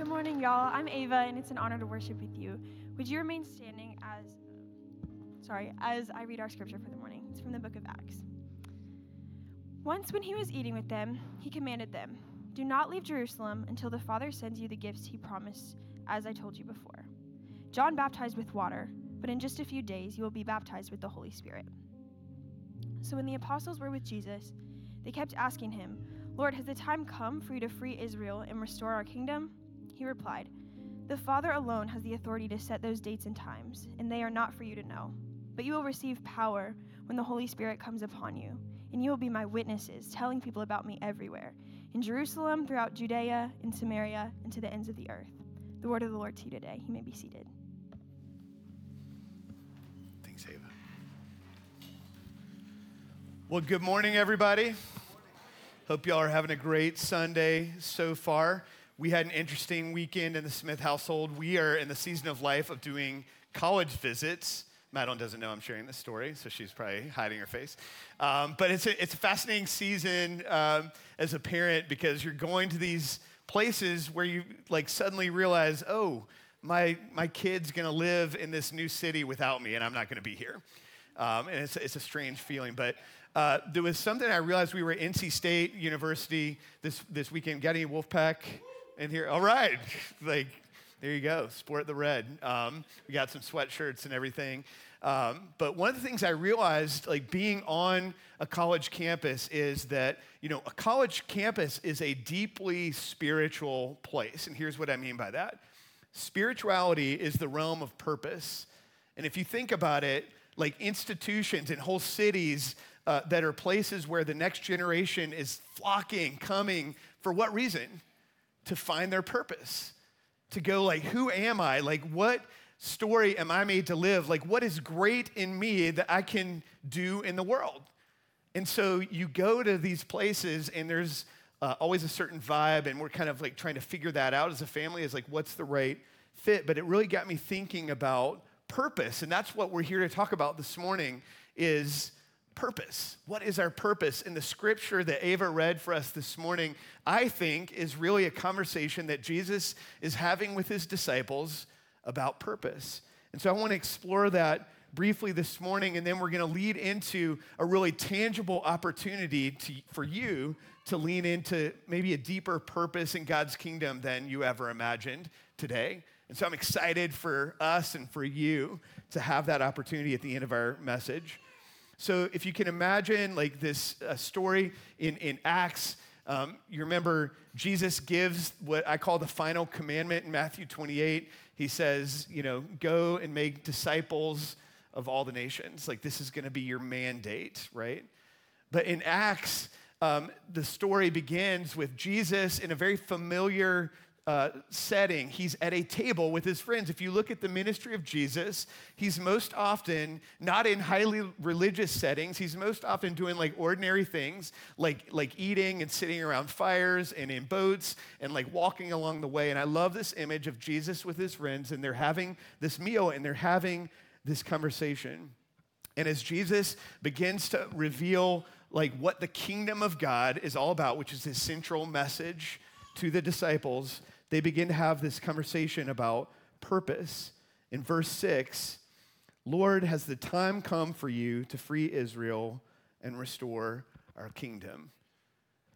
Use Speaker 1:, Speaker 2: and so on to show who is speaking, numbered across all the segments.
Speaker 1: Good morning, y'all. I'm Ava, and it's an honor to worship with you. Would you remain standing as, sorry, as I read our scripture for the morning? It's from the book of Acts. Once, when he was eating with them, he commanded them, Do not leave Jerusalem until the Father sends you the gifts he promised, as I told you before. John baptized with water, but in just a few days you will be baptized with the Holy Spirit. So when the apostles were with Jesus, they kept asking him, Lord, has the time come for you to free Israel and restore our kingdom? He replied, The Father alone has the authority to set those dates and times, and they are not for you to know. But you will receive power when the Holy Spirit comes upon you, and you will be my witnesses, telling people about me everywhere in Jerusalem, throughout Judea, in Samaria, and to the ends of the earth. The word of the Lord to you today. You may be seated.
Speaker 2: Thanks, Ava. Well, good morning, everybody. Hope y'all are having a great Sunday so far. We had an interesting weekend in the Smith household. We are in the season of life of doing college visits. Madeline doesn't know I'm sharing this story, so she's probably hiding her face. Um, but it's a, it's a fascinating season um, as a parent because you're going to these places where you like suddenly realize, oh, my, my kid's gonna live in this new city without me, and I'm not gonna be here. Um, and it's, it's a strange feeling, but uh, there was something I realized we were at NC State University this, this weekend. Got any Wolfpack in here? All right. like, there you go. Sport the red. Um, we got some sweatshirts and everything. Um, but one of the things I realized, like being on a college campus, is that you know a college campus is a deeply spiritual place, and here's what I mean by that: spirituality is the realm of purpose, and if you think about it, like institutions and whole cities uh, that are places where the next generation is flocking, coming for what reason? To find their purpose, to go like, who am I? Like, what story am I made to live? Like, what is great in me that I can do in the world? And so you go to these places, and there's uh, always a certain vibe, and we're kind of like trying to figure that out as a family, is like, what's the right fit? But it really got me thinking about purpose, and that's what we're here to talk about this morning is purpose. What is our purpose? In the scripture that Ava read for us this morning, I think is really a conversation that Jesus is having with his disciples about purpose. And so I want to explore that briefly this morning, and then we're going to lead into a really tangible opportunity to, for you to lean into maybe a deeper purpose in God's kingdom than you ever imagined today. And so I'm excited for us and for you to have that opportunity at the end of our message. So if you can imagine like this uh, story in, in Acts, um, you remember Jesus gives what I call the final commandment in Matthew 28. He says, you know, go and make disciples of all the nations. Like this is going to be your mandate, right? But in Acts, um, the story begins with Jesus in a very familiar uh, setting, he's at a table with his friends. If you look at the ministry of Jesus, he's most often not in highly religious settings. He's most often doing like ordinary things, like, like eating and sitting around fires and in boats and like walking along the way. And I love this image of Jesus with his friends, and they're having this meal and they're having this conversation. And as Jesus begins to reveal like what the kingdom of God is all about, which is his central message to the disciples, they begin to have this conversation about purpose. In verse 6, Lord, has the time come for you to free Israel and restore our kingdom?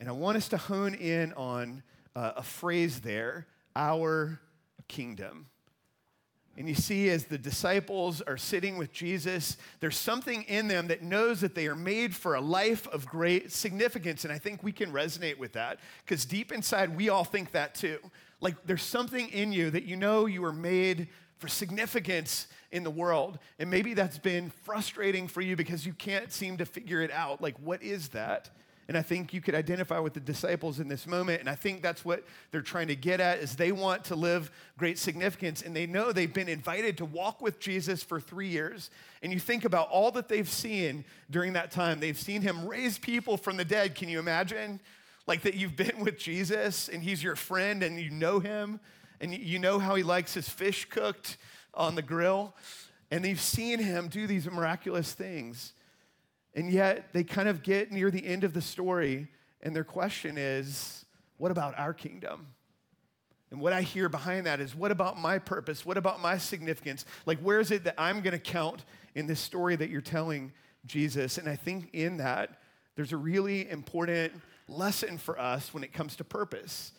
Speaker 2: And I want us to hone in on uh, a phrase there, our kingdom. And you see, as the disciples are sitting with Jesus, there's something in them that knows that they are made for a life of great significance. And I think we can resonate with that because deep inside, we all think that too. Like there's something in you that you know you were made for significance in the world. And maybe that's been frustrating for you because you can't seem to figure it out. Like, what is that? And I think you could identify with the disciples in this moment. And I think that's what they're trying to get at is they want to live great significance. And they know they've been invited to walk with Jesus for three years. And you think about all that they've seen during that time. They've seen him raise people from the dead. Can you imagine? Like that you've been with Jesus and he's your friend and you know him and you know how he likes his fish cooked on the grill. And you've seen him do these miraculous things. And yet they kind of get near the end of the story and their question is, what about our kingdom? And what I hear behind that is what about my purpose? What about my significance? Like, where is it that I'm going to count in this story that you're telling, Jesus? And I think in that, there's a really important lesson for us when it comes to purpose.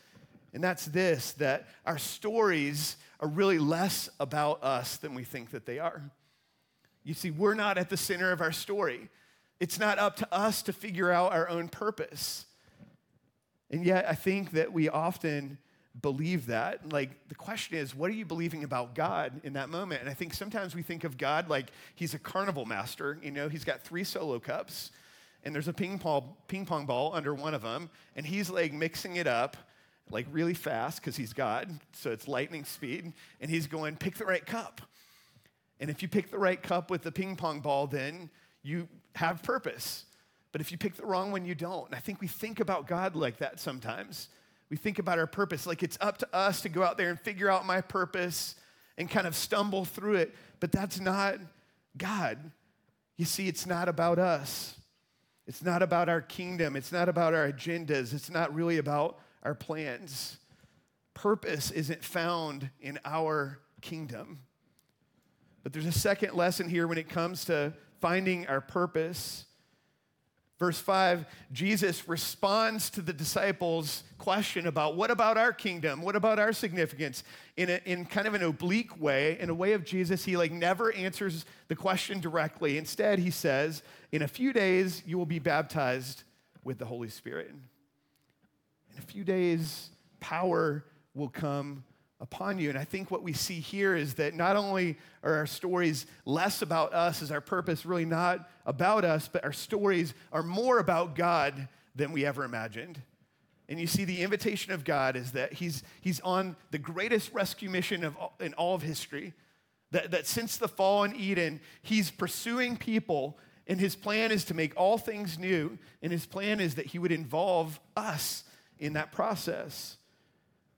Speaker 2: And that's this that our stories are really less about us than we think that they are. You see, we're not at the center of our story. It's not up to us to figure out our own purpose. And yet, I think that we often believe that. Like, the question is, what are you believing about God in that moment? And I think sometimes we think of God like he's a carnival master. You know, he's got three solo cups, and there's a ping pong, ping pong ball under one of them, and he's like mixing it up like really fast because he's God, so it's lightning speed, and he's going, pick the right cup. And if you pick the right cup with the ping pong ball, then you have purpose. But if you pick the wrong one, you don't. And I think we think about God like that sometimes. We think about our purpose like it's up to us to go out there and figure out my purpose and kind of stumble through it. But that's not God. You see, it's not about us. It's not about our kingdom. It's not about our agendas. It's not really about our plans. Purpose isn't found in our kingdom. But there's a second lesson here when it comes to finding our purpose. Verse 5, Jesus responds to the disciples' question about what about our kingdom? What about our significance? In, a, in kind of an oblique way, in a way of Jesus, he like never answers the question directly. Instead, he says, In a few days, you will be baptized with the Holy Spirit. In a few days, power will come upon you. And I think what we see here is that not only are our stories less about us, is our purpose really not about us, but our stories are more about God than we ever imagined. And you see, the invitation of God is that He's, he's on the greatest rescue mission of, in all of history. That, that since the fall in Eden, He's pursuing people, and His plan is to make all things new. And His plan is that He would involve us in that process.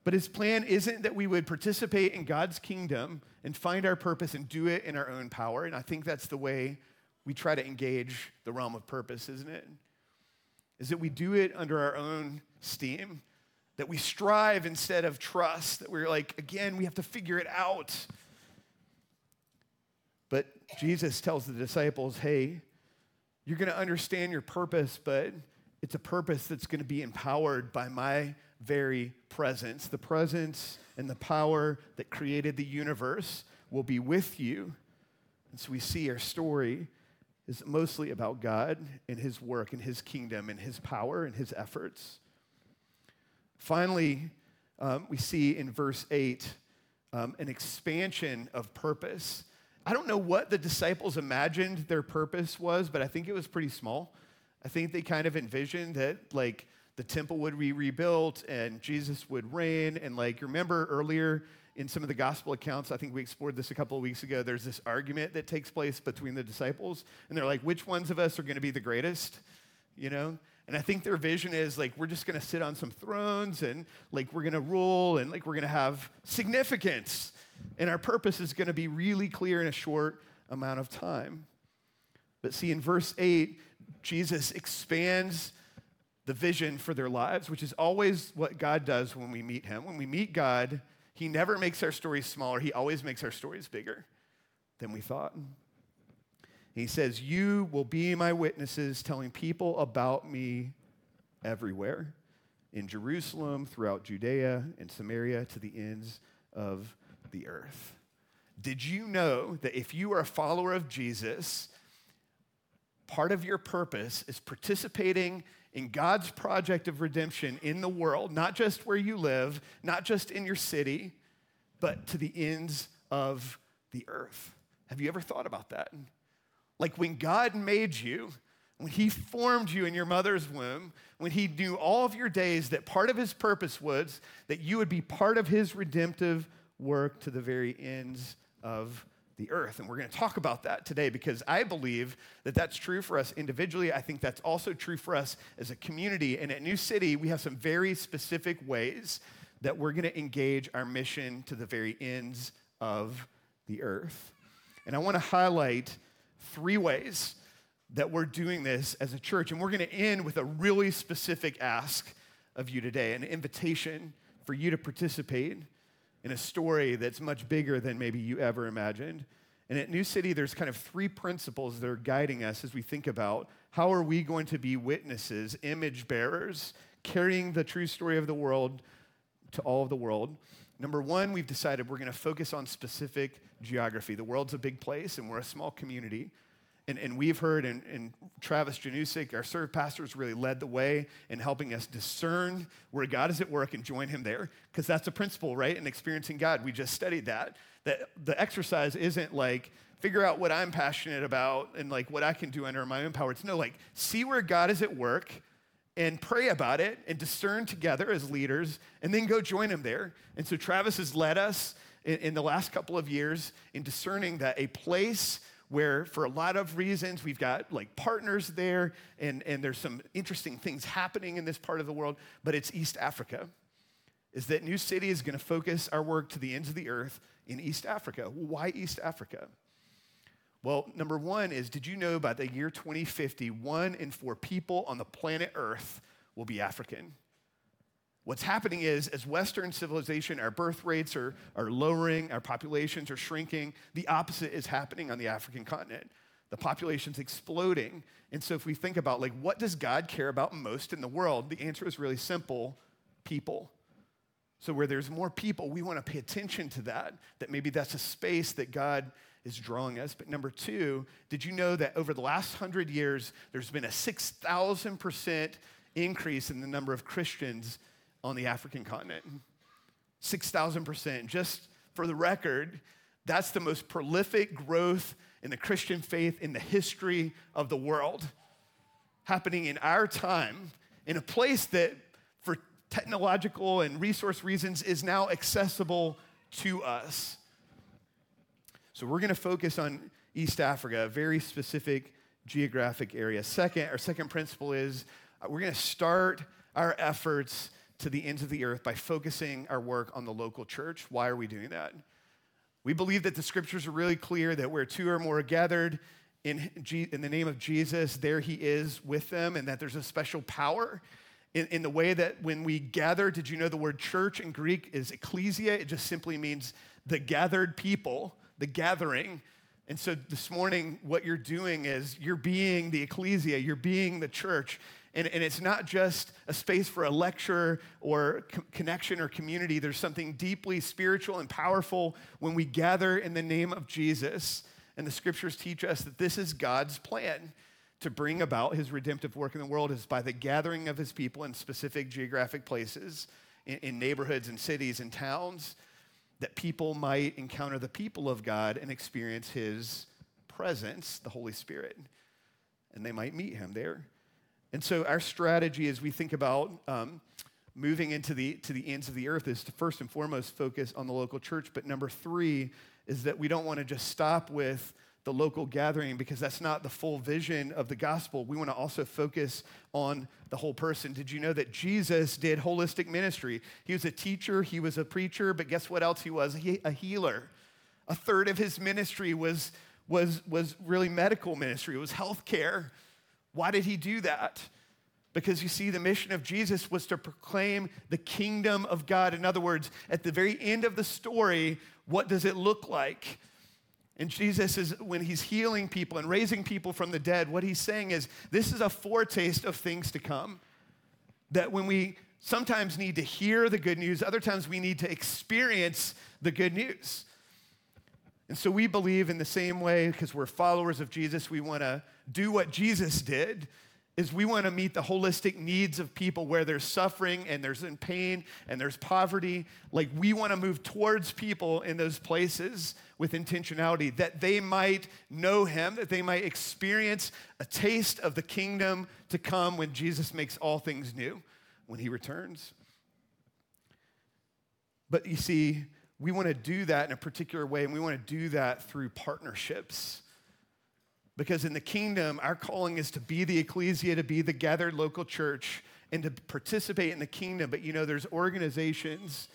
Speaker 2: But his plan isn't that we would participate in God's kingdom and find our purpose and do it in our own power. And I think that's the way we try to engage the realm of purpose, isn't it? Is that we do it under our own steam, that we strive instead of trust, that we're like, again, we have to figure it out. But Jesus tells the disciples, hey, you're going to understand your purpose, but it's a purpose that's going to be empowered by my very presence. The presence and the power that created the universe will be with you. And so we see our story is mostly about God and his work and his kingdom and his power and his efforts. Finally, um, we see in verse 8 um, an expansion of purpose. I don't know what the disciples imagined their purpose was, but I think it was pretty small. I think they kind of envisioned that, like, the temple would be rebuilt and Jesus would reign. And like, remember earlier in some of the gospel accounts, I think we explored this a couple of weeks ago, there's this argument that takes place between the disciples. And they're like, which ones of us are going to be the greatest? You know? And I think their vision is like, we're just going to sit on some thrones and like, we're going to rule and like, we're going to have significance. And our purpose is going to be really clear in a short amount of time. But see, in verse 8, Jesus expands the vision for their lives, which is always what God does when we meet Him. When we meet God, He never makes our stories smaller, He always makes our stories bigger than we thought. He says, You will be my witnesses, telling people about me everywhere in Jerusalem, throughout Judea and Samaria, to the ends of the earth. Did you know that if you are a follower of Jesus, part of your purpose is participating in God's project of redemption in the world, not just where you live, not just in your city, but to the ends of the earth. Have you ever thought about that? Like when God made you, when He formed you in your mother's womb, when He knew all of your days that part of His purpose was that you would be part of His redemptive work to the very ends of the earth. And we're going to talk about that today because I believe that that's true for us individually. I think that's also true for us as a community. And at New City, we have some very specific ways that we're going to engage our mission to the very ends of the earth. And I want to highlight three ways that we're doing this as a church. And we're going to end with a really specific ask of you today, an invitation for you to participate in a story that's much bigger than maybe you ever imagined. And at New City, there's kind of three principles that are guiding us as we think about how are we going to be witnesses, image bearers, carrying the true story of the world to all of the world. Number one, we've decided we're going to focus on specific geography. The world's a big place, and we're a small community. And, and we've heard, and, and Travis Janusik, our serve pastors, really led the way in helping us discern where God is at work and join him there. Because that's a principle, right? In experiencing God. We just studied that. That the exercise isn't like figure out what I'm passionate about and like what I can do under my own power. It's no, like see where God is at work and pray about it and discern together as leaders and then go join him there. And so Travis has led us in, in, the last couple of years in discerning that a place where for a lot of reasons we've got like partners there and, and there's some interesting things happening in this part of the world, but it's East Africa. Is that New City is going to focus our work to the ends of the earth in East Africa. Why East Africa? Well, number one is did you know by the year 2050, one in four people on the planet Earth will be African? What's happening is, as Western civilization, our birth rates are, are lowering, our populations are shrinking. The opposite is happening on the African continent. The population's exploding. And so, if we think about, like, what does God care about most in the world? The answer is really simple people. So, where there's more people, we want to pay attention to that, that maybe that's a space that God is drawing us. But number two, did you know that over the last hundred years, there's been a 6,000% increase in the number of Christians on the African continent? 6,000%. Just for the record, that's the most prolific growth in the Christian faith in the history of the world, happening in our time, in a place that, for technological and resource reasons, is now accessible to us. So we're going to focus on East Africa, a very specific geographic area. Second, our second principle is uh, we're going to start our efforts to the ends of the earth by focusing our work on the local church. Why are we doing that? We believe that the scriptures are really clear that where two or more are gathered in, in the name of Jesus, there he is with them, and that there's a special power in, in the way that when we gather, did you know the word church in Greek is ecclesia? It just simply means the gathered people the gathering. And so this morning, what you're doing is you're being the ecclesia, you're being the church. And, and it's not just a space for a lecture or co- connection or community. There's something deeply spiritual and powerful when we gather in the name of Jesus. And the scriptures teach us that this is God's plan to bring about his redemptive work in the world is by the gathering of his people in specific geographic places, in, in neighborhoods and cities and towns that people might encounter the people of God and experience his presence, the Holy Spirit, and they might meet him there. And so, our strategy as we think about um, moving into the, to the ends of the earth is to first and foremost focus on the local church. But number three is that we don't want to just stop with the local gathering because that's not the full vision of the gospel. We want to also focus on the whole person. Did you know that Jesus did holistic ministry? He was a teacher, he was a preacher, but guess what else he was? He, a healer. A third of his ministry was, was, was really medical ministry, it was healthcare. Why did he do that? Because you see, the mission of Jesus was to proclaim the kingdom of God. In other words, at the very end of the story, what does it look like? And Jesus is, when he's healing people and raising people from the dead, what he's saying is this is a foretaste of things to come. That when we sometimes need to hear the good news, other times we need to experience the good news. And so we believe in the same way, because we're followers of Jesus, we want to do what Jesus did is we want to meet the holistic needs of people where there's suffering and there's in pain and there's poverty. Like we want to move towards people in those places with intentionality that they might know him, that they might experience a taste of the kingdom to come when Jesus makes all things new, when he returns. But you see, we want to do that in a particular way, and we want to do that through partnerships. Because in the kingdom, our calling is to be the ecclesia, to be the gathered local church, and to participate in the kingdom. But you know, there's organizations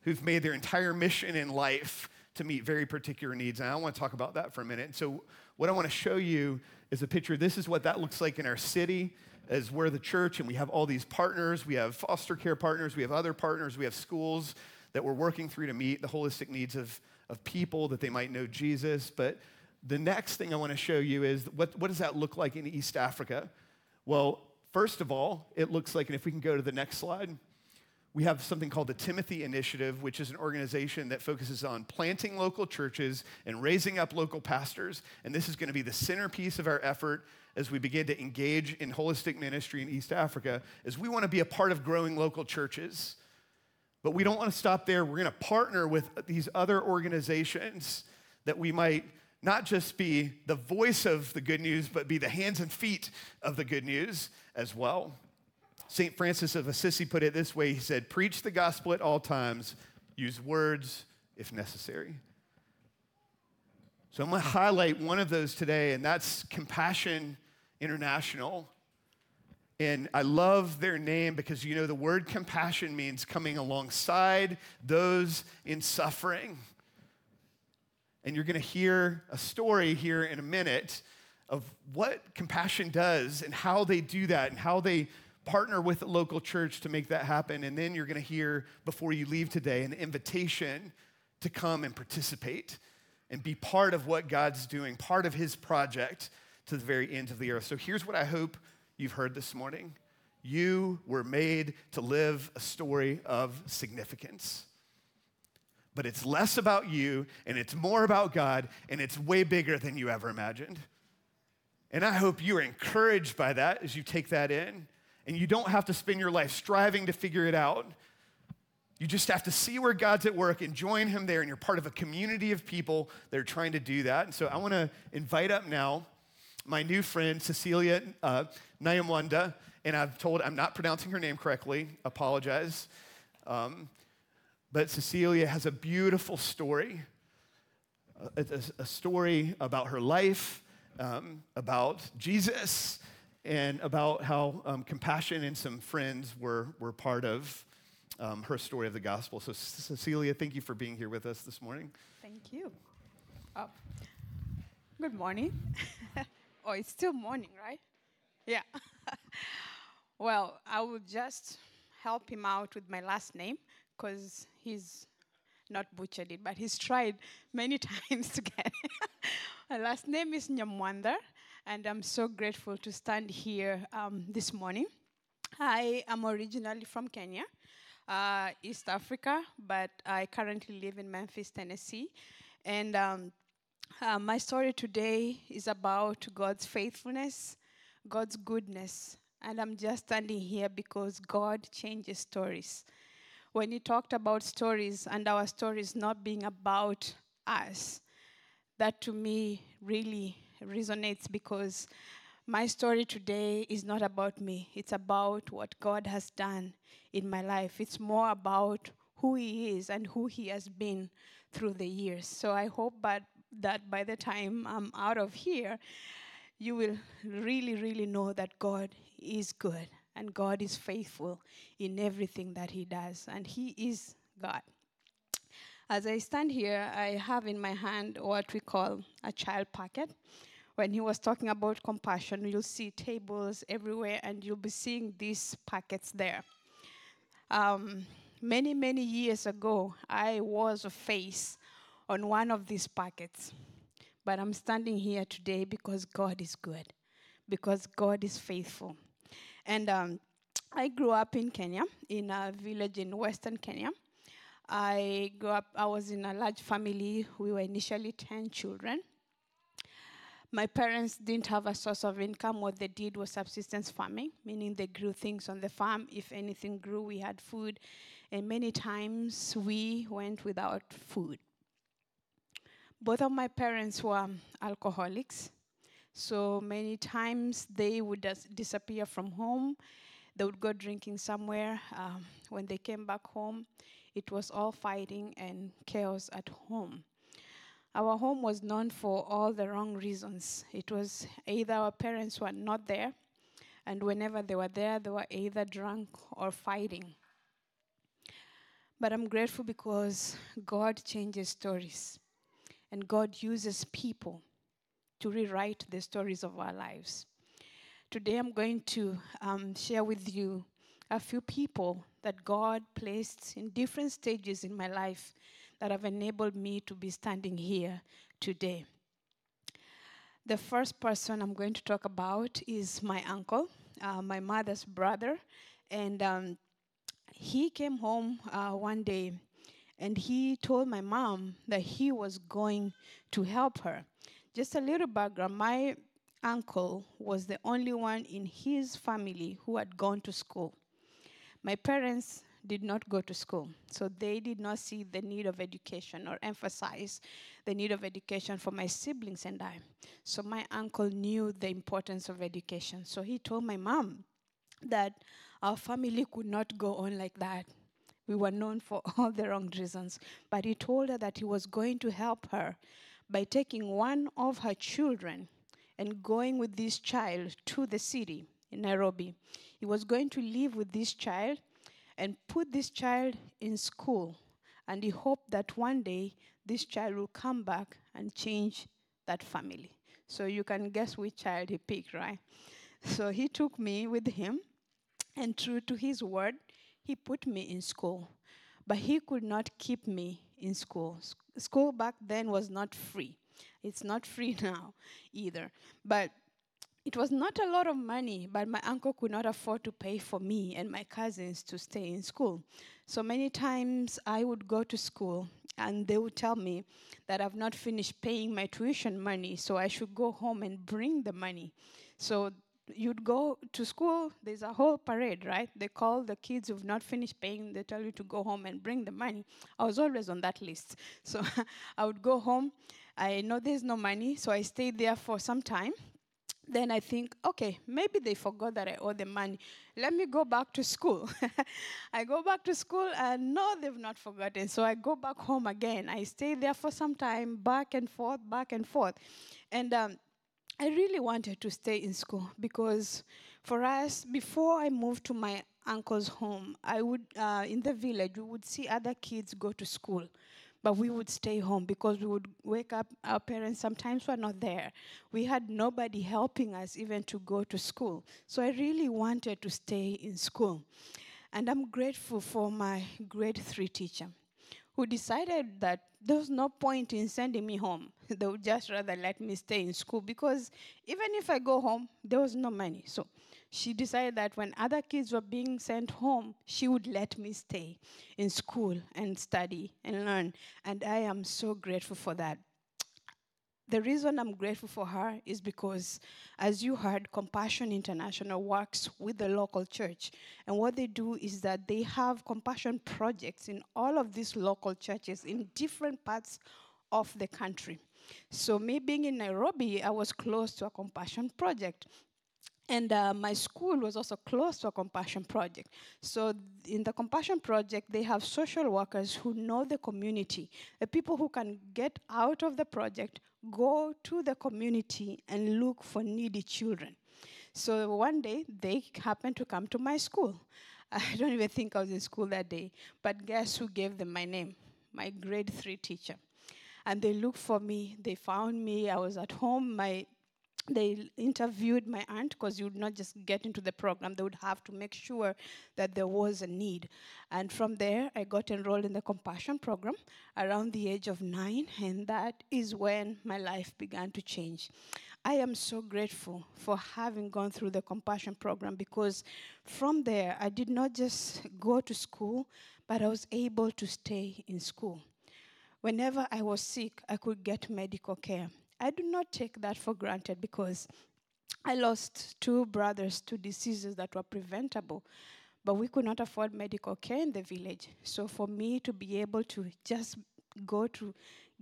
Speaker 2: who've made their entire mission in life to meet very particular needs. And I want to talk about that for a minute. And so, what I want to show you is a picture. This is what that looks like in our city as we're the church, and we have all these partners. We have foster care partners, we have other partners, we have schools that we're working through to meet the holistic needs of, of people that they might know Jesus. But the next thing I want to show you is what, what does that look like in East Africa? Well, first of all, it looks like, and if we can go to the next slide, we have something called the Timothy Initiative, which is an organization that focuses on planting local churches and raising up local pastors. And this is going to be the centerpiece of our effort as we begin to engage in holistic ministry in East Africa, is we want to be a part of growing local churches. But we don't want to stop there. We're going to partner with these other organizations that we might not just be the voice of the good news, but be the hands and feet of the good news as well. St. Francis of Assisi put it this way he said, Preach the gospel at all times, use words if necessary. So I'm going to highlight one of those today, and that's Compassion International. And I love their name because you know the word compassion means coming alongside those in suffering. And you're going to hear a story here in a minute of what compassion does and how they do that and how they partner with the local church to make that happen. And then you're going to hear, before you leave today, an invitation to come and participate and be part of what God's doing, part of His project to the very ends of the earth. So here's what I hope you've heard this morning you were made to live a story of significance. But it's less about you and it's more about God and it's way bigger than you ever imagined. And I hope you are encouraged by that as you take that in. And you don't have to spend your life striving to figure it out. You just have to see where God's at work and join Him there. And you're part of a community of people that are trying to do that. And so I want to invite up now my new friend, Cecilia uh, Nyamwanda, and I've told I'm not pronouncing her name correctly, apologize. Um, but Cecilia has a beautiful story, a, a, story about her life, um, about Jesus, and about how um, compassion and some friends were, were part of um, her story of the gospel. So, Cecilia, thank you for being here with us this morning.
Speaker 3: Thank you. Oh. Good morning. Oh, it's still morning, right? Yeah. well, I will just help him out with my last name because he's not butchered it, but he's tried many times to get it. my last name is Nyamwanda, and I'm so grateful to stand here um, this morning. I am originally from Kenya, uh, East Africa, but I currently live in Memphis, Tennessee. And um, uh, my story today is about God's faithfulness, God's goodness, and I'm just standing here because God changes stories. When you talked about stories and our stories not being about us, that to me really resonates because my story today is not about me. It's about what God has done in my life. It's more about who He is and who He has been through the years. So I hope that that by the time I'm out of here, you will really, really know that God is good and God is faithful in everything that He does, and He is God. As I stand here, I have in my hand what we call a child packet. When he was talking about compassion, you'll see tables everywhere, and you'll be seeing these packets there. Um, many, many years ago, I was a face on one of these packets. But I'm standing here today because God is good, because God is faithful. And um, I grew up in Kenya, in a village in western Kenya. I grew up, I was in a large family. We were initially 10 children. My parents didn't have a source of income. What they did was subsistence farming, meaning they grew things on the farm. If anything grew, we had food. And many times we went without food. Both of my parents were alcoholics, so many times they would disappear from home. They would go drinking somewhere. Um, when they came back home, it was all fighting and chaos at home. Our home was known for all the wrong reasons. It was either our parents were not there, and whenever they were there, they were either drunk or fighting. But I'm grateful because God changes stories. And God uses people to rewrite the stories of our lives. Today, I'm going to um, share with you a few people that God placed in different stages in my life that have enabled me to be standing here today. The first person I'm going to talk about is my uncle, uh, my mother's brother, and um, he came home uh, one day and he told my mom that he was going to help her. Just a little background my uncle was the only one in his family who had gone to school. My parents did not go to school, so they did not see the need of education or emphasize the need of education for my siblings and I. So my uncle knew the importance of education. So he told my mom that our family could not go on like that. We were known for all the wrong reasons. But he told her that he was going to help her by taking one of her children and going with this child to the city in Nairobi. He was going to live with this child and put this child in school. And he hoped that one day this child will come back and change that family. So you can guess which child he picked, right? So he took me with him, and true to his word, he put me in school. But he could not keep me in school. School back then was not free. It's not free now either. But it was not a lot of money, but my uncle could not afford to pay for me and my cousins to stay in school. So many times I would go to school and they would tell me that I've not finished paying my tuition money, so I should go home and bring the money. So you'd go to school, there's a whole parade, right? They call the kids who've not finished paying, they tell you to go home and bring the money. I was always on that list. So I would go home. I know there's no money, so I stayed there for some time then I think, okay, maybe they forgot that I owe them money. Let me go back to school. I go back to school and no, they've not forgotten. So I go back home again. I stay there for some time, back and forth, back and forth. And um, I really wanted to stay in school because for us, before I moved to my uncle's home, I would, uh, in the village, we would see other kids go to school but we would stay home because we would wake up our parents sometimes were not there. We had nobody helping us even to go to school. So i really wanted to stay in school. And i'm grateful for my grade 3 teacher who decided that there was no point in sending me home they would just rather let me stay in school because even if i go home there was no money so she decided that when other kids were being sent home, she would let me stay in school and study and learn. And I am so grateful for that. The reason I'm grateful for her is because, as you heard, Compassion International works with the local church. And what they do is that they have compassion projects in all of these local churches in different parts of the country. So, me being in Nairobi, I was close to a compassion project. And uh, my school was also close to a compassion project. So, in the compassion project, they have social workers who know the community, the people who can get out of the project, go to the community, and look for needy children. So, one day, they happened to come to my school. I don't even think I was in school that day, but guess who gave them my name? My grade three teacher. And they looked for me, they found me, I was at home, my they interviewed my aunt because you would not just get into the program. They would have to make sure that there was a need. And from there i got enrolled in the compassion program around the age of nine and that is when my life began to change. I am so grateful for having gone through the compassion program because from there i did not just go to school but i was able to stay in school whenever i was sick i could get medical care I do not take that for granted because I lost two brothers to diseases that were preventable, but we could not afford medical care in the village. So for me to be able to just go to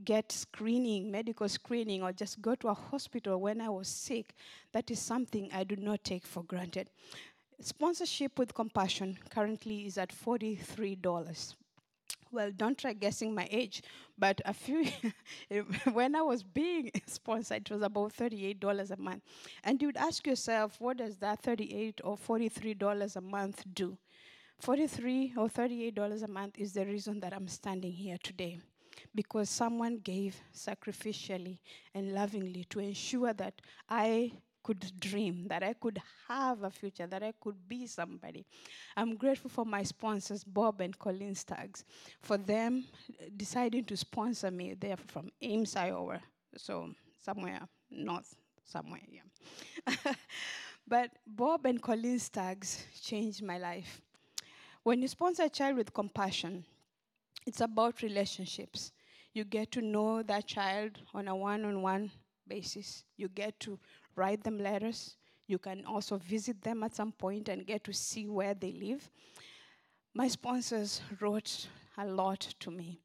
Speaker 3: get screening, medical screening, or just go to a hospital when I was sick, that is something I do not take for granted. Sponsorship with compassion currently is at $43 well, don't try guessing my age, but a few, when I was being sponsored, it was about $38 a month. And you'd ask yourself, what does that 38 or $43 a month do? 43 or $38 a month is the reason that I'm standing here today. because someone gave sacrificially and lovingly to ensure that I could dream, that I could have a future, that I could be somebody. I'm grateful for my sponsors, Bob and Colleen Staggs, for them deciding to sponsor me. They're from Ames, Iowa, so somewhere north, somewhere, yeah. but Bob and Colleen Staggs changed my life. When you sponsor a child with compassion, it's about relationships. You get to know that child on a one on one basis. You get to write them letters. You can also visit them at some point and get to see where they live. My sponsors wrote a lot to me.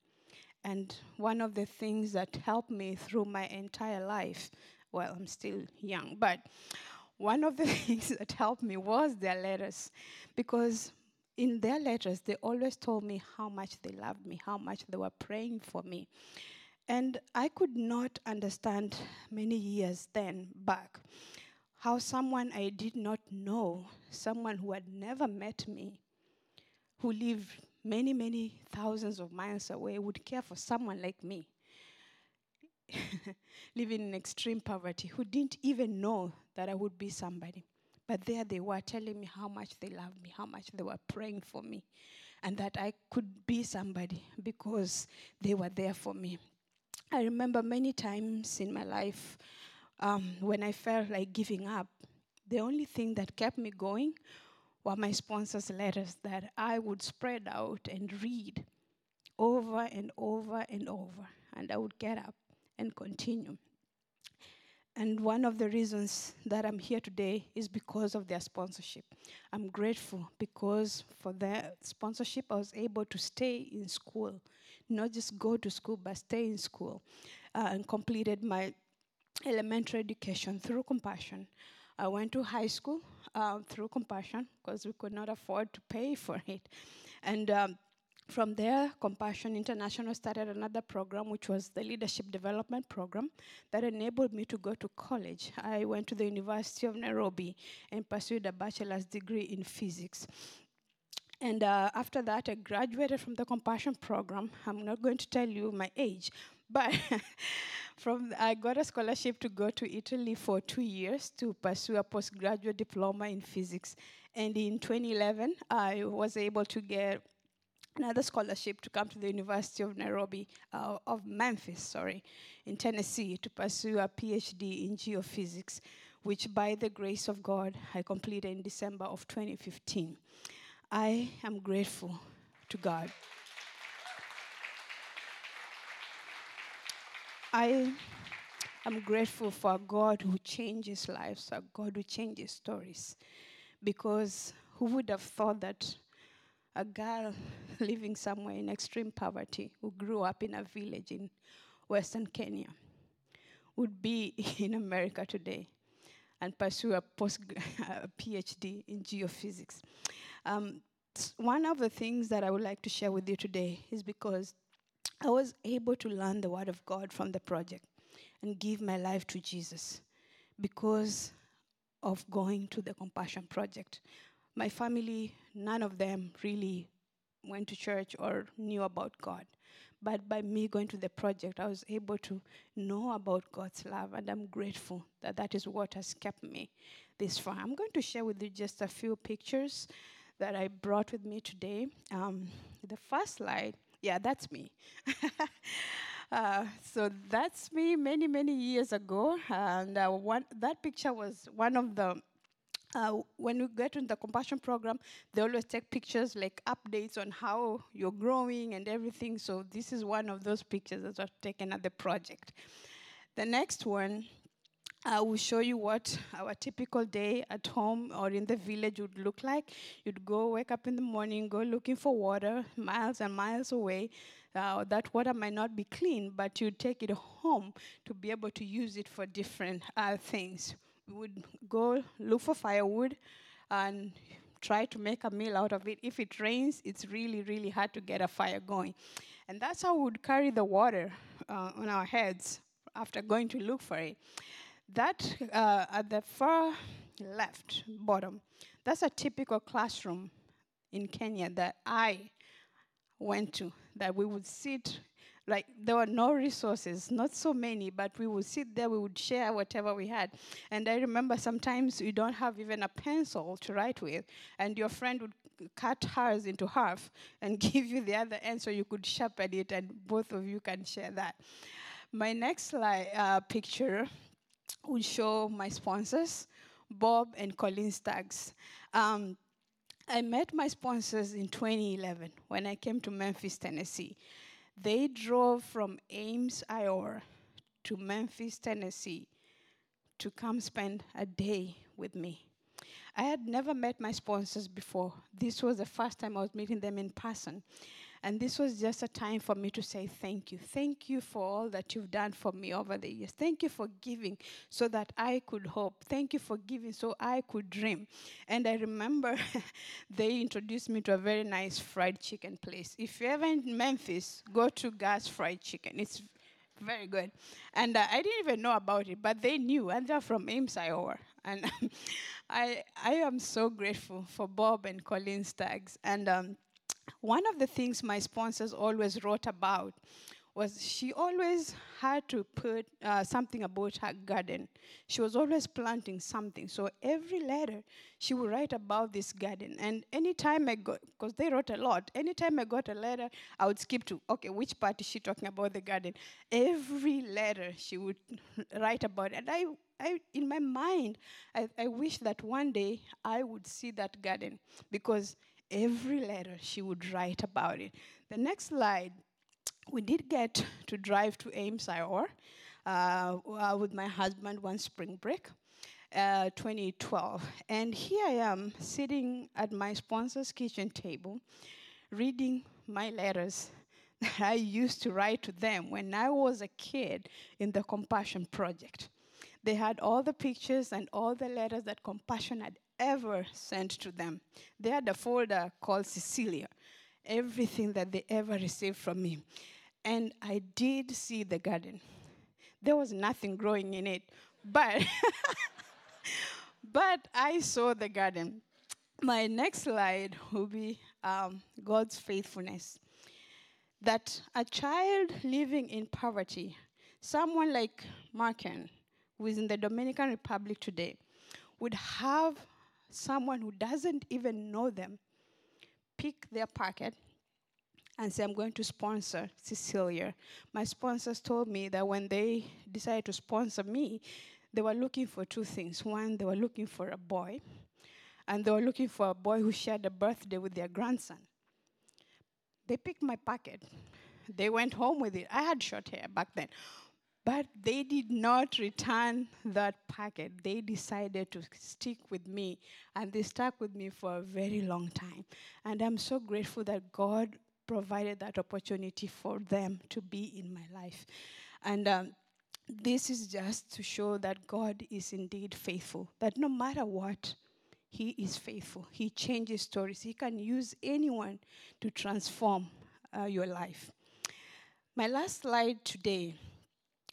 Speaker 3: And one of the things that helped me through my entire life, well, I'm still young, but one of the things that helped me was their letters. Because in their letters, they always told me how much they loved me, how much they were praying for me. And I could not understand many years then back how someone I did not know, someone who had never met me, who lived many, many thousands of miles away, would care for someone like me, living in extreme poverty, who didn't even know that I would be somebody. But there they were telling me how much they loved me, how much they were praying for me, and that I could be somebody because they were there for me. I remember many times in my life um, when I felt like giving up, the only thing that kept me going were my sponsors' letters that I would spread out and read over and over and over. And I would get up and continue. And one of the reasons that I'm here today is because of their sponsorship. I'm grateful because for their sponsorship, I was able to stay in school not just go to school, but stay in school, uh, and completed my elementary education through Compassion. I went to high school uh, through Compassion because we could not afford to pay for it. And um, from there, Compassion International started another program, which was the Leadership Development Program, that enabled me to go to college. I went to the University of Nairobi and pursued a bachelor's degree in physics. And uh, after that, I graduated from the Compassion Program. I'm not going to tell you my age, but from I got a scholarship to go to Italy for two years to pursue a postgraduate diploma in physics. And in 2011, I was able to get another scholarship to come to the University of Nairobi, uh, of Memphis, sorry, in Tennessee, to pursue a PhD in geophysics, which by the grace of God, I completed in December of 2015. I am grateful to God. I am grateful for a God who changes lives, a God who changes stories. Because who would have thought that a girl living somewhere in extreme poverty who grew up in a village in Western Kenya would be in America today and pursue a post a PhD in geophysics. Um, one of the things that I would like to share with you today is because I was able to learn the Word of God from the project and give my life to Jesus because of going to the Compassion Project. My family, none of them really went to church or knew about God. But by me going to the project, I was able to know about God's love, and I'm grateful that that is what has kept me this far. I'm going to share with you just a few pictures that I brought with me today. Um, the first slide, yeah, that's me. uh, so that's me many, many years ago. And uh, one, that picture was one of the uh, when we get in the compassion program, they always take pictures like updates on how you're growing and everything. So this is one of those pictures that were taken at the project. The next one I will show you what our typical day at home or in the village would look like. You'd go, wake up in the morning, go looking for water miles and miles away. Uh, that water might not be clean, but you'd take it home to be able to use it for different uh, things. We would go look for firewood and try to make a meal out of it. If it rains, it's really, really hard to get a fire going. And that's how we would carry the water uh, on our heads after going to look for it. That uh, at the far left bottom, that's a typical classroom in Kenya that I went to, that we would sit Like there were no resources, not so many, but we would sit there, we would share whatever we had. And I remember sometimes you don't have even a pencil to write with, and your friend would cut hers into half and give you the other end so you could sharpen it, and both of you can share that. My next slide uh, picture would show my sponsors, Bob and Colleen Staggs. Um, I met my sponsors in 2011 when I came to Memphis, Tennessee. They drove from Ames, Iowa to Memphis, Tennessee to come spend a day with me. I had never met my sponsors before. This was the first time I was meeting them in person. And this was just a time for me to say thank you. Thank you for all that you've done for me over the years. Thank you for giving so that I could hope. Thank you for giving so I could dream. And I remember they introduced me to a very nice fried chicken place. If you're ever in Memphis, go to Gus Fried Chicken. It's very good. And uh, I didn't even know about it, but they knew, and they're from Ames, Iowa. And I, I am so grateful for Bob and Colleen Staggs. And um, one of the things my sponsors always wrote about was she always had to put uh, something about her garden. She was always planting something. So every letter, she would write about this garden. And anytime I got, because they wrote a lot, anytime I got a letter, I would skip to, okay, which part is she talking about the garden? Every letter she would write about it. And I, I, in my mind, I, I wish that one day I would see that garden because every letter she would write about it. The next slide, we did get to drive to Ames, Iowa, uh, uh, with my husband one spring break. Uh, 2012. And here I am sitting at my sponsor's kitchen table reading my letters that I used to write to them when I was a kid in the Compassion Project. They had all the pictures and all the letters that Compassion had ever sent to them. They had a folder called Cecilia, everything that they ever received from me. And I did see the garden. There was nothing growing in it, but but I saw the garden. My next slide will be um, God's faithfulness. That a child living in poverty, someone like Marken, who is in the Dominican Republic today, would have someone who doesn't even know them pick their pocket and say, I'm going to sponsor Cecilia. My sponsors told me that when they decided to sponsor me, they were looking for two things. One, they were looking for a boy, and they were looking for a boy who shared a birthday with their grandson. They picked my pocket. They went home with it. I had short hair back then. But they did not return that packet. They decided to stick with me, and they stuck with me for a very long time. And I'm so grateful that God provided that opportunity for them to be in my life. And um, this is just to show that God is indeed faithful, that no matter what, He is faithful. He changes stories. He can use anyone to transform uh, your life. My last slide today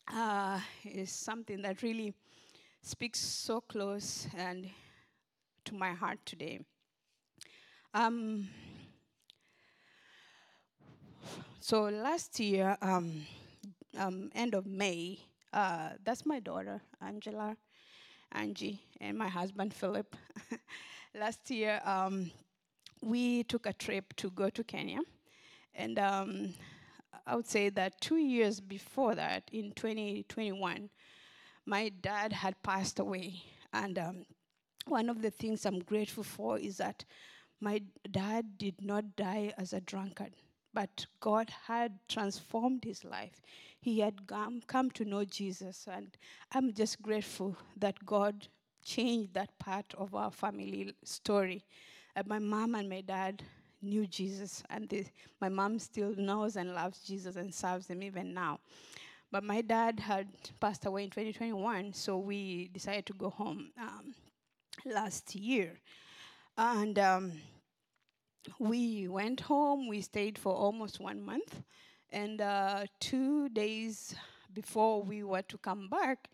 Speaker 3: uh, is something that really speaks so close and to my heart today. Um, so last year, um, um, end of May, uh, that's my daughter, Angela, Angie, and my husband, Philip. last year, um, we took a trip to go to Kenya. And um, I would say that two years before that, in 2021, my dad had passed away. And um, one of the things I'm grateful for is that my dad did not die as a drunkard, but God had transformed his life. He had come, come to know Jesus, and I'm just grateful that God changed that part of our family story. Uh, my mom and my dad knew Jesus, and my mom still knows and loves Jesus and serves him even now. But my dad had passed away in 2021, so we decided to go home um, last year. And um, we went home, we stayed for almost one month, and uh, two days before we were to come back,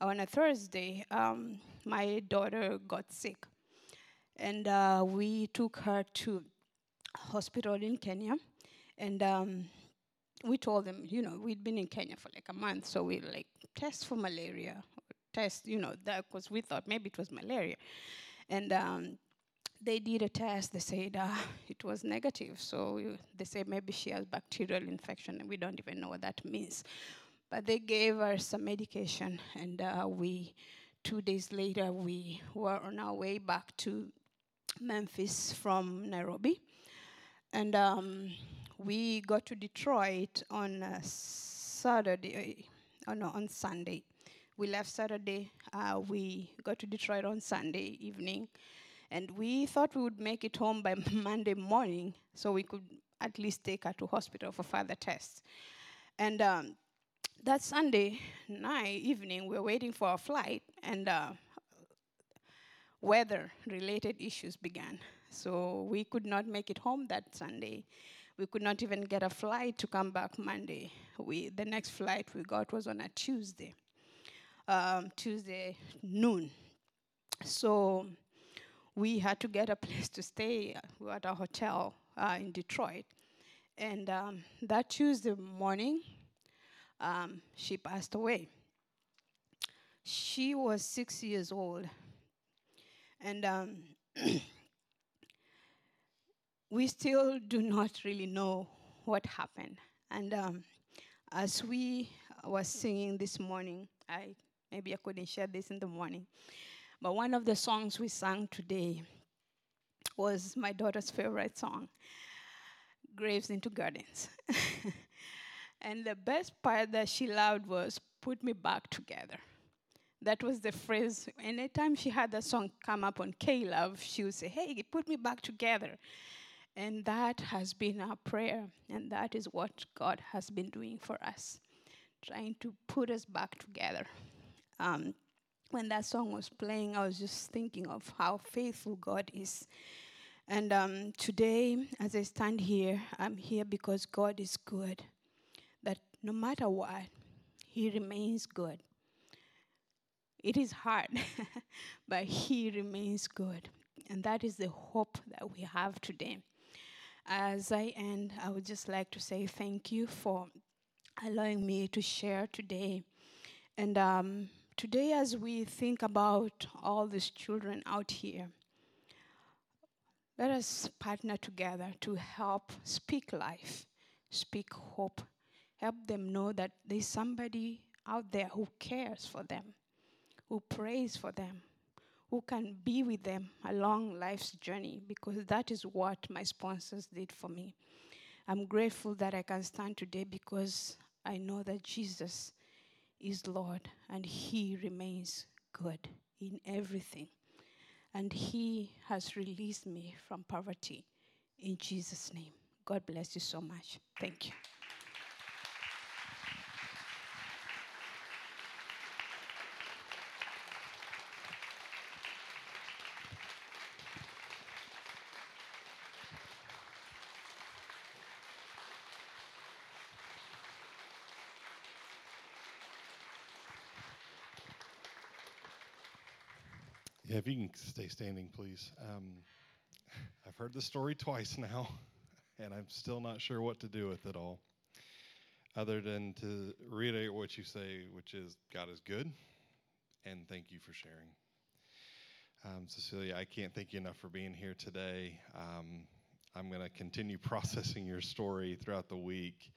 Speaker 3: on a Thursday, um, my daughter got sick. And uh, we took her to hospital in Kenya, and um, we told them, you know, we'd been in Kenya for like a month, so we like test for malaria, test, you know, that because we thought maybe it was malaria, and um, they did a test. They said uh, it was negative, so we, they said maybe she has bacterial infection, and we don't even know what that means. But they gave her some medication, and uh, we, two days later, we were on our way back to Memphis from Nairobi, and. Um, we got to Detroit on uh, Saturday, oh no, on Sunday. We left Saturday, uh, we got to Detroit on Sunday evening, and we thought we would make it home by Monday morning so we could at least take her to hospital for further tests. And um, that Sunday night evening, we were waiting for our flight, and uh, weather related issues began. So we could not make it home that Sunday. We could not even get a flight to come back Monday. We, the next flight we got was on a Tuesday, um, Tuesday noon. So we had to get a place to stay. We were at a hotel uh, in Detroit. And um, that Tuesday morning, um, she passed away. She was six years old. And um, we still do not really know what happened. And um, as we were singing this morning, I maybe I couldn't share this in the morning, but one of the songs we sang today was my daughter's favorite song, "Graves into Gardens." and the best part that she loved was "Put Me Back Together." That was the phrase. Anytime she had that song come up on K Love, she would say, "Hey, put me back together." And that has been our prayer, and that is what God has been doing for us, trying to put us back together. Um, when that song was playing, I was just thinking of how faithful God is. And um, today, as I stand here, I'm here because God is good. That no matter what, He remains good. It is hard, but He remains good. And that is the hope that we have today. As I end, I would just like to say thank you for allowing me to share today. And um, today, as we think about all these children out here, let us partner together to help speak life, speak hope, help them know that there's somebody out there who cares for them, who prays for them, who can be with them along life's journey because that is what my sponsors did for me. I'm grateful that I can stand today because I know that Jesus is Lord and He remains good in everything. And He has released me from poverty in Jesus' name. God bless you so much. Thank you.
Speaker 4: If you can stay standing, please. Um, I've heard the story twice now, and I'm still not sure what to do with it all, other than to reiterate what you say, which is God is good, and thank you for sharing. Um, Cecilia, I can't thank you enough for being here today. Um, I'm going to continue processing your story throughout the week,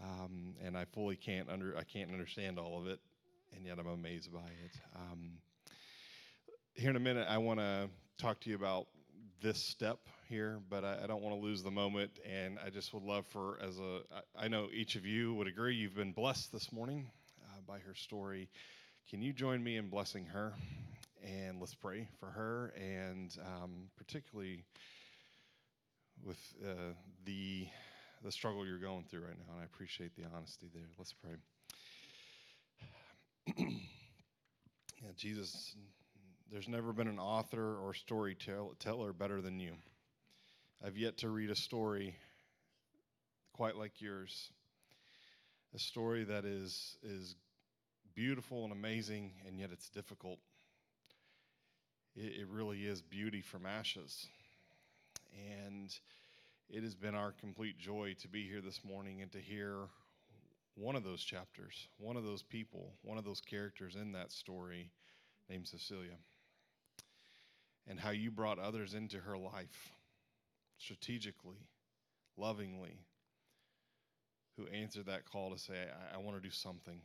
Speaker 4: um, and I fully can't under I can't understand all of it, and yet I'm amazed by it. Here in a minute, I want to talk to you about this step here, but I, I don't want to lose the moment. And I just would love for, as a, I, I know each of you would agree, you've been blessed this morning uh, by her story. Can you join me in blessing her? And let's pray for her, and um, particularly with uh, the the struggle you're going through right now. And I appreciate the honesty there. Let's pray. yeah, Jesus there's never been an author or storyteller better than you. I've yet to read a story quite like yours. A story that is, is beautiful and amazing, and yet it's difficult. It, it really is beauty from ashes. And it has been our complete joy to be here this morning and to hear one of those chapters, one of those people, one of those characters in that story named Cecilia, and how you brought others into her life strategically, lovingly, who answered that call to say, I, I want to do something.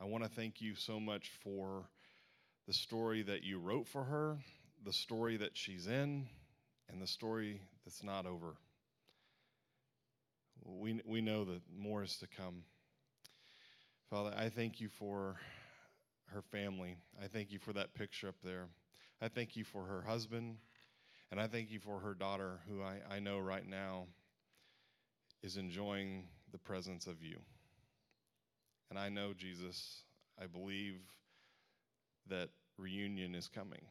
Speaker 4: I want to thank you so much for the story that you wrote for her, the story that she's in, and the story that's not over. We, we know that more is to come. Father, I thank you for her family. I thank you for that picture up there. I thank you for her husband. And I thank you for her daughter, who I, I know right now is enjoying the presence of you. And I know, Jesus, I believe that reunion is coming,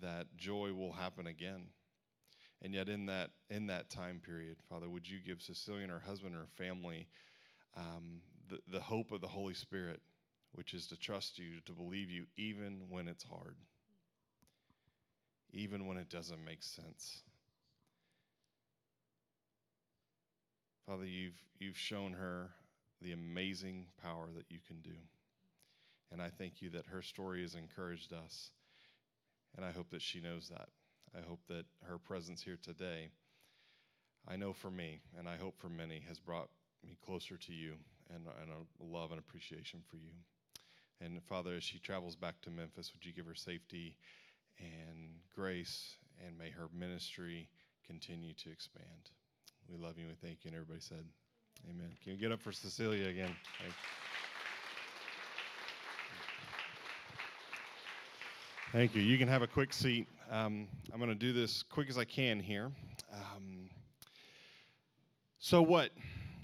Speaker 4: that joy will happen again. And yet, in that, in that time period, Father, would you give Cecilia and her husband and her family um, the, the hope of the Holy Spirit, which is to trust you, to believe you, even when it's hard, even when it doesn't make sense. Father, you've, you've shown her the amazing power that you can do. And I thank you that her story has encouraged us. And I hope that she knows that. I hope that her presence here today, I know for me, and I hope for many, has brought me closer to you and, and a love and appreciation for you. And Father, as she travels back to Memphis, would you give her safety and grace, and may her ministry continue to expand. We love you and we thank you. And everybody said, Amen. Can you get up for Cecilia again? Thanks. Thank you. You can have a quick seat. Um, I'm going to do this quick as I can here. Um, so what?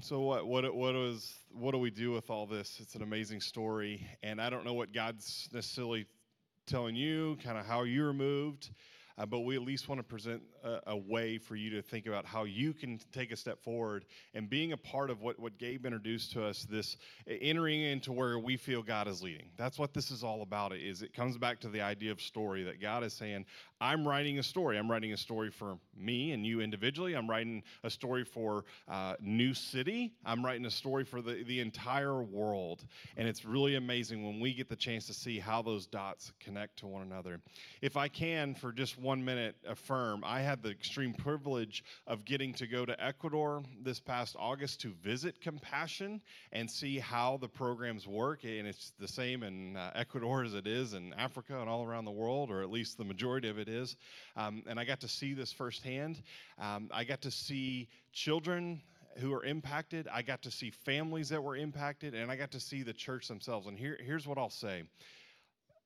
Speaker 4: So what? What? What was? What do we do with all this? It's an amazing story, and I don't know what God's necessarily telling you, kind of how you were moved. Uh, but we at least want to present a, a, way for you to think about how you can take a step forward and being a part of what, what Gabe introduced to us, this entering into where we feel God is leading. That's what this is all about. Is it comes back to the idea of story that God is saying, I'm writing a story. I'm writing a story for me and you individually. I'm writing a story for uh, New City. I'm writing a story for the, the entire world. And it's really amazing when we get the chance to see how those dots connect to one another. If I can, for just one minute, affirm, I had the extreme privilege of getting to go to Ecuador this past August to visit Compassion and see how the programs work. And it's the same in uh, Ecuador as it is in Africa and all around the world, or at least the majority of it is. Um, and I got to see this firsthand. Um, I got to see children who are impacted. I got to see families that were impacted, and I got to see the church themselves. And here, here's what I'll say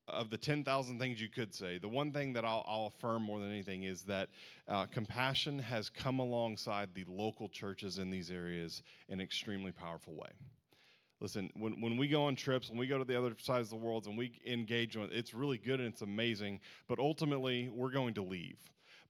Speaker 4: of the 10,000 things you could say, the one thing that I'll, I'll affirm more than anything is that uh, compassion has come alongside the local churches in these areas in an extremely powerful way. Listen, when, when we go on trips, when we go to the other sides of the world and we engage with it's really good and it's amazing, but ultimately we're going to leave.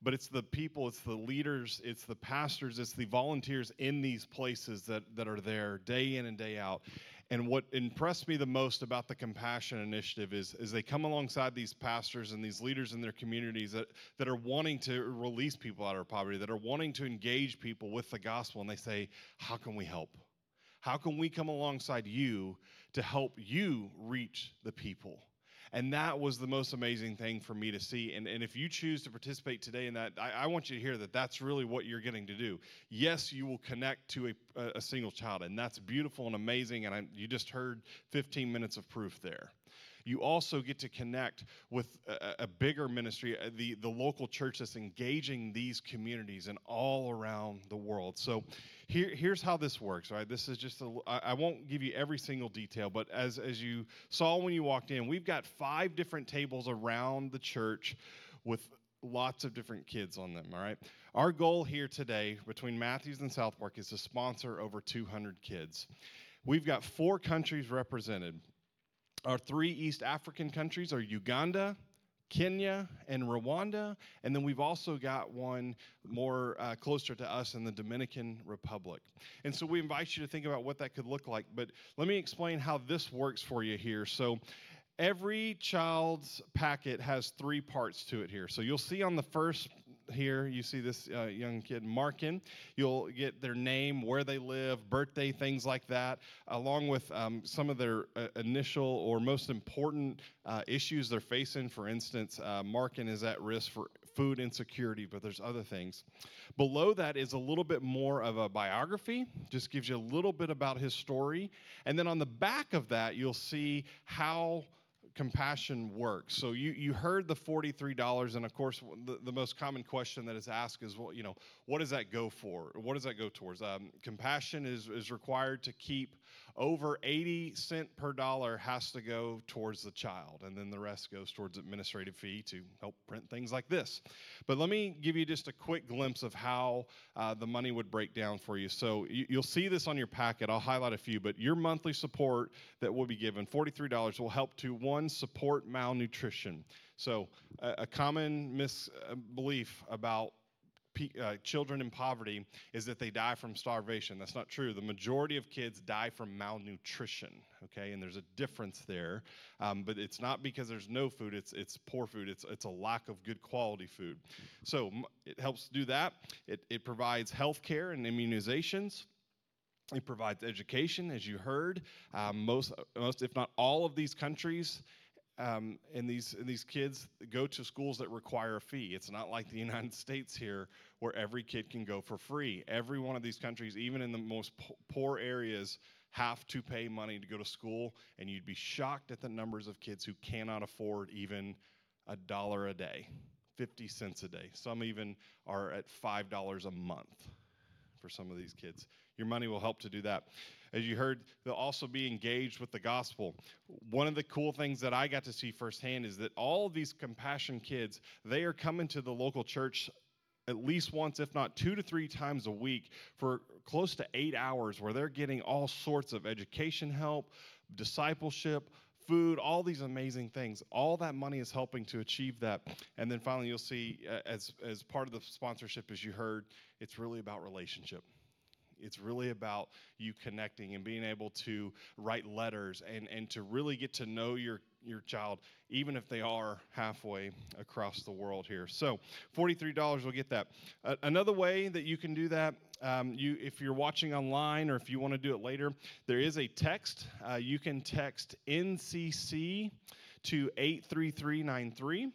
Speaker 4: But it's the people, it's the leaders, it's the pastors, it's the volunteers in these places that, that are there day in and day out. And what impressed me the most about the Compassion Initiative is, is they come alongside these pastors and these leaders in their communities that, that are wanting to release people out of poverty, that are wanting to engage people with the gospel, and they say, How can we help? How can we come alongside you to help you reach the people? And that was the most amazing thing for me to see. And, and if you choose to participate today in that, I, I want you to hear that that's really what you're getting to do. Yes, you will connect to a, a single child, and that's beautiful and amazing. And I, you just heard 15 minutes of proof there you also get to connect with a, a, bigger ministry, uh, the, the local church that's engaging these communities and all around the world. So here, here's how this works, right? This is just, a, I, won't give you every single detail, but as, as you saw when you walked in, we've got five different tables around the church with lots of different kids on them, all right? Our goal here today between Matthews and SouthPark is to sponsor over 200 kids. We've got four countries represented. Our three East African countries are Uganda, Kenya, and Rwanda. And then we've also got one more uh, closer to us in the Dominican Republic. And so we invite you to think about what that could look like. But let me explain how this works for you here. So every child's packet has three parts to it here. So you'll see on the first here, you see this uh, young kid, Markin. You'll get their name, where they live, birthday, things like that, along with um, some of their uh, initial or most important uh, issues they're facing. For instance, uh, Markin is at risk for food insecurity, but there's other things. Below that is a little bit more of a biography, just gives you a little bit about his story. And then on the back of that, you'll see how compassion works. So you, you heard the $43, and of course, the, the most common question that is asked is, well, you know, what does that go for? What does that go towards? Um, compassion is, is required to keep over 80 cent per dollar has to go towards the child, and then the rest goes towards administrative fee to help print things like this. But let me give you just a quick glimpse of how uh, the money would break down for you. So you, you'll see this on your packet. I'll highlight a few, but your monthly support that will be given, $43, will help to one, support malnutrition. So a, a common misbelief about uh, children in poverty is that they die from starvation. That's not true. The majority of kids die from malnutrition, okay? And there's a difference there. Um, but it's not because there's no food, it's, it's poor food, it's, it's a lack of good quality food. So it helps do that. It, it provides health care and immunizations. It provides education, as you heard. Um, most, most, if not all of these countries um, and these and these kids go to schools that require a fee. It's not like the United States here, where every kid can go for free. Every one of these countries, even in the most poor areas, have to pay money to go to school, and you'd be shocked at the numbers of kids who cannot afford even a dollar a day, 50 cents a day. Some even are at $5 a month for some of these kids. Your money will help to do that. As you heard, they'll also be engaged with the gospel. One of the cool things that I got to see firsthand is that all of these compassion kids, they are coming to the local church at least once, if not two to three times a week, for close to eight hours, where they're getting all sorts of education help, discipleship, food, all these amazing things. All that money is helping to achieve that. And then finally, you'll see uh, as, as part of the sponsorship, as you heard, it's really about relationship. It's really about you connecting and being able to write letters and, and to really get to know your, your child, even if they are halfway across the world here. So, $43 will get that. Uh, another way that you can do that, um, you, if you're watching online or if you want to do it later, there is a text. Uh, you can text NCC to 83393.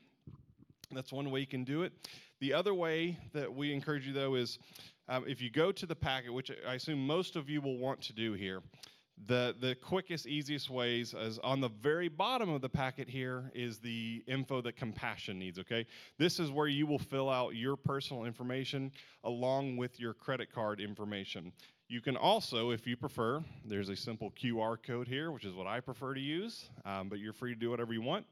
Speaker 4: That's one way you can do it. The other way that we encourage you, though, is um, if you go to the packet, which I assume most of you will want to do here, the, the quickest, easiest ways is on the very bottom of the packet here is the info that compassion needs, okay? This is where you will fill out your personal information along with your credit card information. You can also, if you prefer, there's a simple QR code here, which is what I prefer to use, um, but you're free to do whatever you want.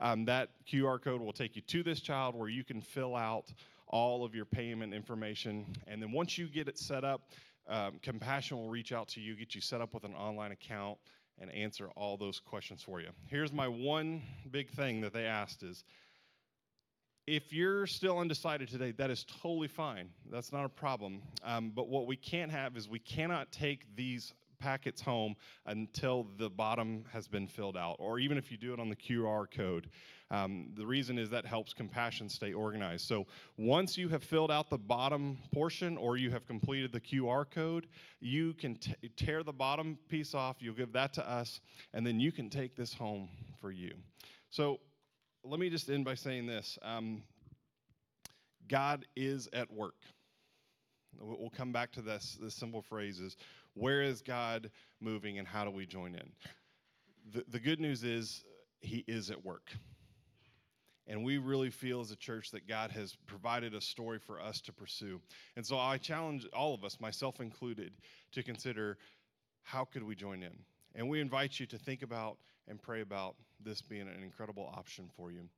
Speaker 4: Um, that QR code will take you to this child where you can fill out all of your payment information. And then once you get it set up, um, Compassion will reach out to you, get you set up with an online account, and answer all those questions for you. Here's my one big thing that they asked is if you're still undecided today, that is totally fine. That's not a problem. Um, but what we can't have is we cannot take these packets home until the bottom has been filled out, or even if you do it on the QR code. Um, the reason is that helps compassion stay organized. So once you have filled out the bottom portion or you have completed the QR code, you can t- tear the bottom piece off, you'll give that to us, and then you can take this home for you. So let me just end by saying this um, God is at work. We'll come back to this, this simple phrase is where is God moving and how do we join in? The, the good news is uh, he is at work. And we really feel as a church that God has provided a story for us to pursue. And so I challenge all of us, myself included, to consider how could we join in? And we invite you to think about and pray about this being an incredible option for you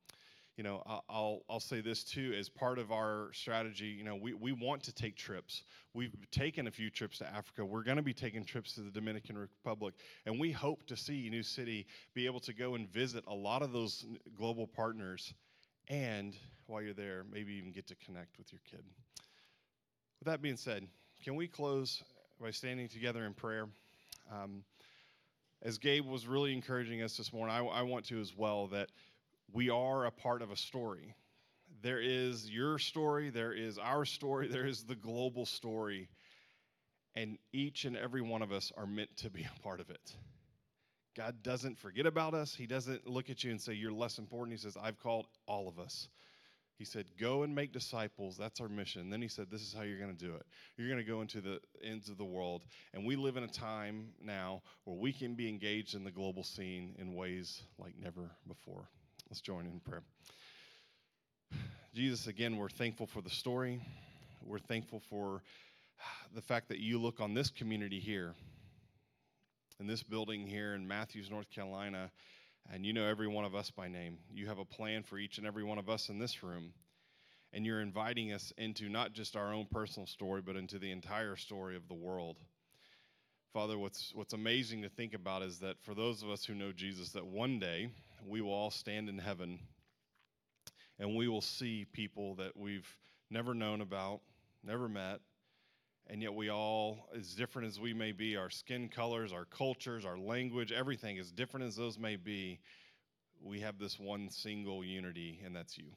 Speaker 4: you know, I'll, I'll say this too as part of our strategy. You know, we, we want to take trips. We've taken a few trips to Africa. We're going to be taking trips to the Dominican Republic. And we hope to see New City be able to go and visit a lot of those global partners. And while you're there, maybe even get to connect with your kid. With that being said, can we close by standing together in prayer? Um, as Gabe was really encouraging us this morning, I, I want to as well that we are a part of a story there is your story, there is our story, there is the global story. And each and every one of us are meant to be a part of it. God doesn't forget about us. He doesn't look at you and say, You're less important. He says, I've called all of us. He said, Go and make disciples. That's our mission. Then he said, This is how you're going to do it. You're going to go into the ends of the world. And we live in a time now where we can be engaged in the global scene in ways like never before. Let's join in prayer. Jesus, again, we're thankful for the story. We're thankful for the fact that you look on this community here, in this building here in Matthews, North Carolina, and you know every one of us by name. You have a plan for each and every one of us in this room. And you're inviting us into not just our own personal story, but into the entire story of the world. Father, what's, what's amazing to think about is that for those of us who know Jesus, that one day we will all stand in heaven and we will see people that we've never known about, never met, and yet we all, as different as we may be, our skin colors, our cultures, our language, everything, as different as those may be, we have this one single unity, and that's you.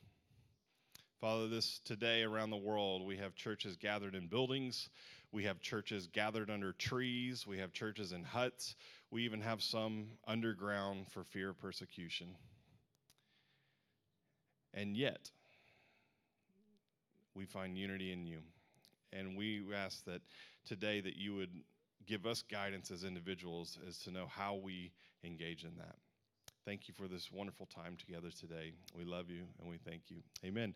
Speaker 4: Father, this today around the world, we have churches gathered in buildings, we have churches gathered under trees, we have churches in huts, we even have some underground for fear of persecution. And yet, we find unity in you. And we ask that today that you would give us guidance as individuals as to know how we engage in that. Thank you for this wonderful time together today. We love you and we thank you. Amen.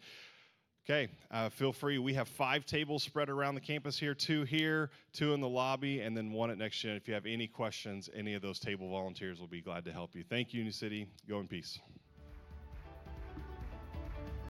Speaker 4: Okay, uh, feel free. We have five tables spread around the campus here two here, two in the lobby, and then one at Next Gen. If you have any questions, any of those table volunteers will be glad to help you. Thank you, New City. Go in peace.